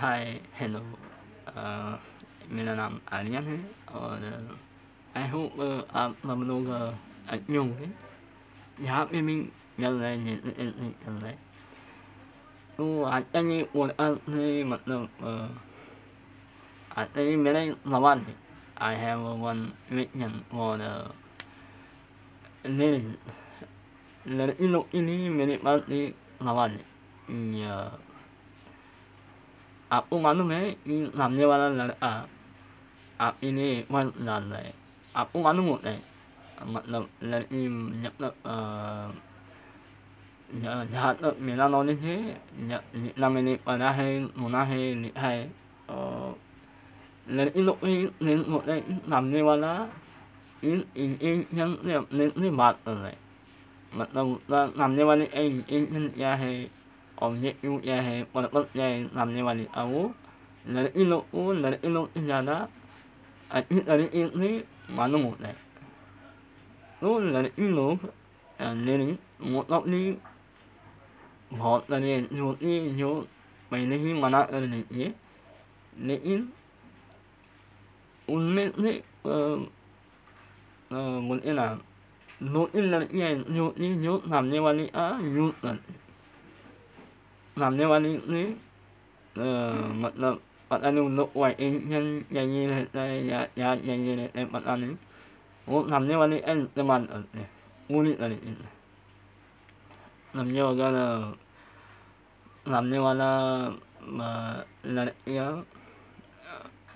Hi hello अ, मेरा नाम आर्यन है और आई होप आप सब लोग अ, अच्छे होंगे यहाँ पे भी चल रहे हैं जैसे तैसे चल रहे हैं तो आज का ये पॉडकास्ट है मतलब अ, आज का ये मेरा एक सवाल है आई हैव वन क्वेश्चन और लड़की लोग के लिए मेरे पास एक सवाल है 앞부 많으면 이 남녀와는 là ở 앞 ini quan là này 앞 cũng ăn một này mặt là là nhập là nhà nhà hạt là miền Nam nói như thế nhà Nam mình ở đây hay một năm hay hay nên ít lúc ấy nên một đây làm như vậy là ít ít ít nhân nên nên mặt rồi mặt đầu là làm như vậy nên ít ít nhân gia है ऑब्जेक्टिव क्या है पर्पज क्या है सामने वाले का वो लड़की लोग को लड़के लोग से ज़्यादा अच्छी तरीके से मालूम होता है तो लड़की लोग लेडीज मोस्टली बहुत सारी ऐसी होती है जो पहले ही मना कर देती है लेकिन उनमें से अ, अ, बोलते ना दो तीन लड़कियाँ ऐसी होती हैं जो सामने वाले का यूज़ करती हैं सामने वाले से अ, मतलब पता नहीं उन लोग को अटेंशन चाहिए रहता है या क्या चाहिए रहता है पता नहीं वो सामने वाले का इस्तेमाल करते हैं पूरी तरीके से समझो अगर अ, सामने वाला अ, लड़कियाँ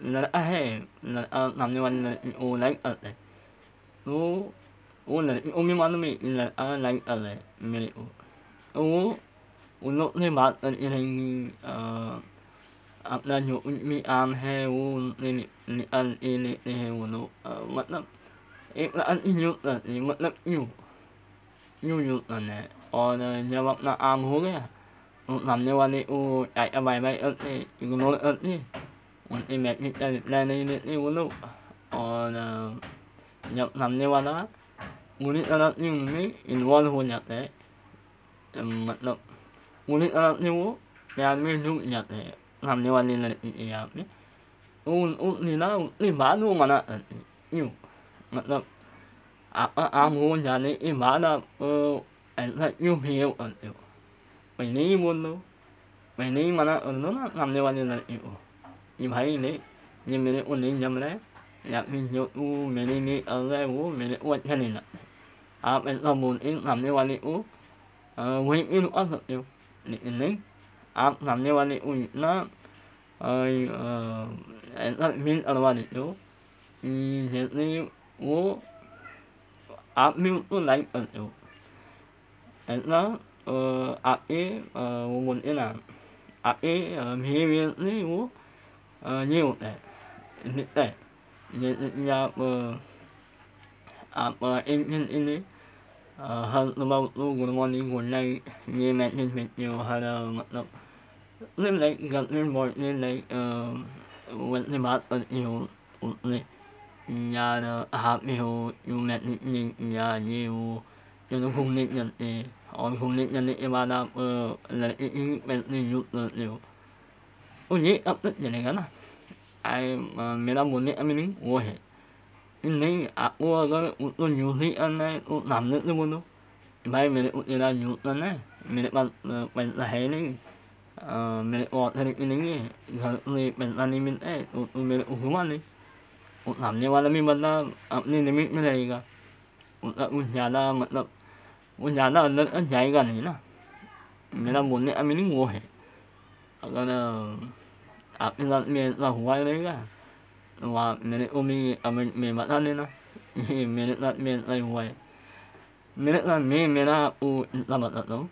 लड़का है लड़का सामने वाली लड़की को लाइक करता unok ni mat an in hei ni ap na nyu mi am he un ni ni an, i, ni ni he u no mat na i na an i nyu na ni mat na nyu nyu nyu na ne o na nya mat na am hu ge làm như vậy ni u ai ai bài bài ớt ni u nó ớt ni un i mẹ ni ta na ni ni ni u no o ờ, na nhập làm như vậy đó. Muốn đi ra đó nhưng mình in one hồn nhập đấy. Mặt lộng पूरी तरह से वो प्यार में डूब जाते हैं सामने वाली लड़की के यहाँ पे उन उस सीधा उसके बाद वो मना करते हैं क्यों मतलब आपका काम हो जाने के बाद आप ऐसा क्यों बिहेव करते हो। पहले ही बोल दो, पहले ही मना कर दो ना, सामने वाले लड़के को कि भाई नहीं ये मेरे को नहीं जम रहा है, या फिर जो तू मेरे लिए कर रहा है, वो मेरे को अच्छा नहीं लगता है। आप ऐसा बोलते सामने वाले को वहीं पे हो। nè áp làm như vậy li'inig am namni wani u'yitna enak min arwani ɗo izetni wo apmi u laikat ɗo etna api wugun ina api miwirni wo niuɗe niɗɗe izetni iya apa injin này Ờ, hello, nguồn này như mẹ nhân việc nhiều hello mặt lộc nên lấy gặp nên mọi nên lấy vẫn thì bắt ở nhiều này nhà đó hạp nhiều nhiều mẹ nhìn nhà nhiều. Cho nó không nên nhận thì họ không nên nhận thì ba đam ờ là những mẹ nên nhút là nhiều. Ôi nhỉ ấp tất nhà này gắn à. Ai mà mẹ đang muốn mẹ mình ôi नहीं आपको अगर उसको यूज़ ही करना है तो सामने से बोलो भाई मेरे को तेरा यूज़ करना है मेरे पास पैसा है नहीं मेरे को ऑथोरिटी नहीं है घर से पैसा नहीं मिलता है तो तू मेरे को घुमा ले तो सामने वाला भी बंदा अपनी लिमिट में रहेगा उसका कुछ ज़्यादा मतलब वो ज़्यादा अंदर तक जाएगा नहीं ना मेरा बोलने का मीनिंग वो है अगर आपके साथ में ऐसा हुआ रहेगा wa minute umi amin me mat han na minute lat mình ai wai minute lat mình me na u là mat lat lo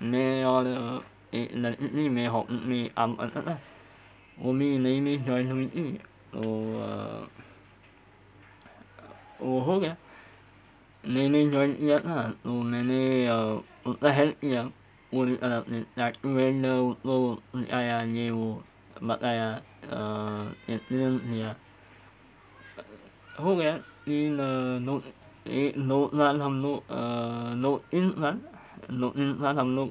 me o le e na ni mình ho ni am an na umi nei ni noi nu ni o o ho ga nei ni noi ya na o me ne o ta hen ya ul ala ni ta me no lo ai ai ni wo mat ai 어 얘는 야 호게 인노 노 làm nô nô in lan nô in lan làm nô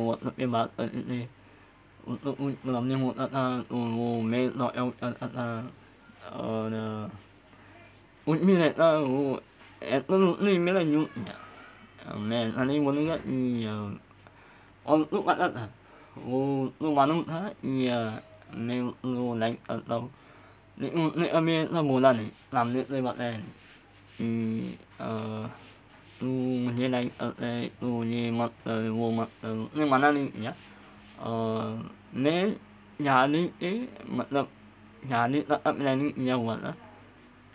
một cái mặt ở đây làm như một à ồ mẹ nó em à à ờ nè ủn mi này là ồ em nó này mới là nhung mẹ anh ấy muốn cái gì ông lúc bắt đó ồ lúc bắt nó hả gì à nên ngu đánh ở đâu nếu nên nên âm yên là một lần làm nên lên bạn này thì ờ ngu như đánh ở đây ngu như mặt ở vô mặt ở nhưng mà nó đi nhá ờ nên nhà đi ấy mặt lập nhà đi là âm này nhiều mặt đó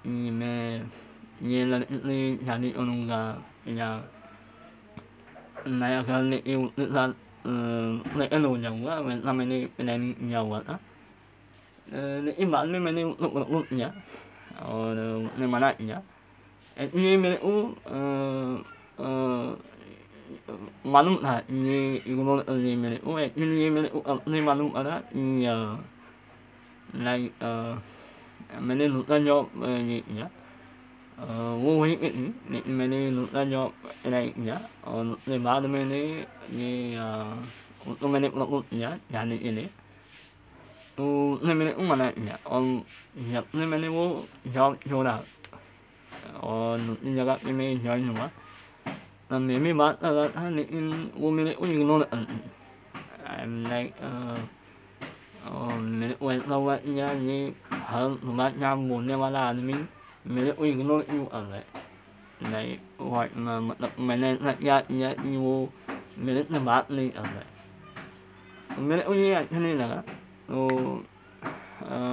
thì mẹ như là đi nhà đi ông gà nhà này là cái yêu tự thân này anh luôn nhiều quá mình làm này mình này nhiều quá đó. Nếu bạn mình mình lúc lúc lúc nhá ờ nhưng mà lại nhá như mình u ờ malum ha ni igno ni mene o u, ni mene o ni malum ada ni lai mình nu ta nyo ni nya nhá wi ni mene nu ta nyo lai nya o ni ma de mene ni o mene no nya ya ni ini tu ni mene u mana nya on nya ni mene wo yo yo na o ni nya ga ni mene yo ni ma maybe but uh, in one minute when you know I'm like uh mình quên lâu vậy nha như hơn mà nhà muốn nên mà là mình mình uy cái nỗi yêu ở lại. Này gọi mà mình nên thật nhà nhà yêu mình nên bắt đi ở lại. Mình như thế này là ô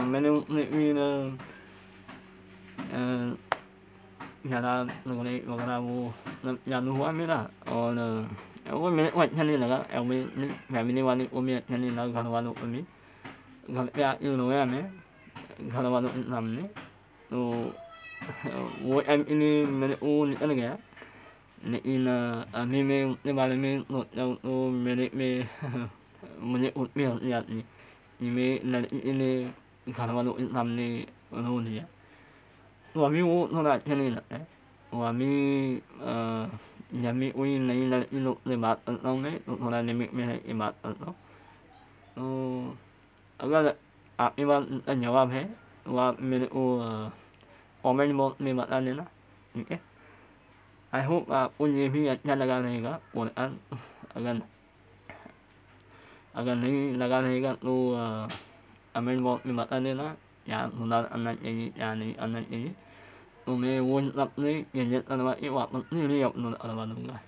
mình uy là nhà là người này người ta vô nhà nu hoa mới là o rồi, em mình wa nyani như thế mi em mi ni wa mình đi mi nyani la ga là gần vào lúc mình gần no ya me ga wa no nam ni o wo em ini me vào ni ana ga ni ina a mi me ni ba mi no no me ni me mo ni o mi ya ni ni me na ini ga wa no nam ni no ni ya wa mi wo no la nyani la eh wa mi nhà mi uy này là ilo le mat long ne no la ne mi mi i mat no o aga a mi ba a nya wa he wa mi o o me mo mi mat an na okay I hope uh, unye mi nya la ga ne ga o an agan agan ni la ga ne ga no a me mo mi mat an na ya no la an na ni ya ni an na ni me won lap ni yen yen ana ma i wa ni ni yop no ana ma no ga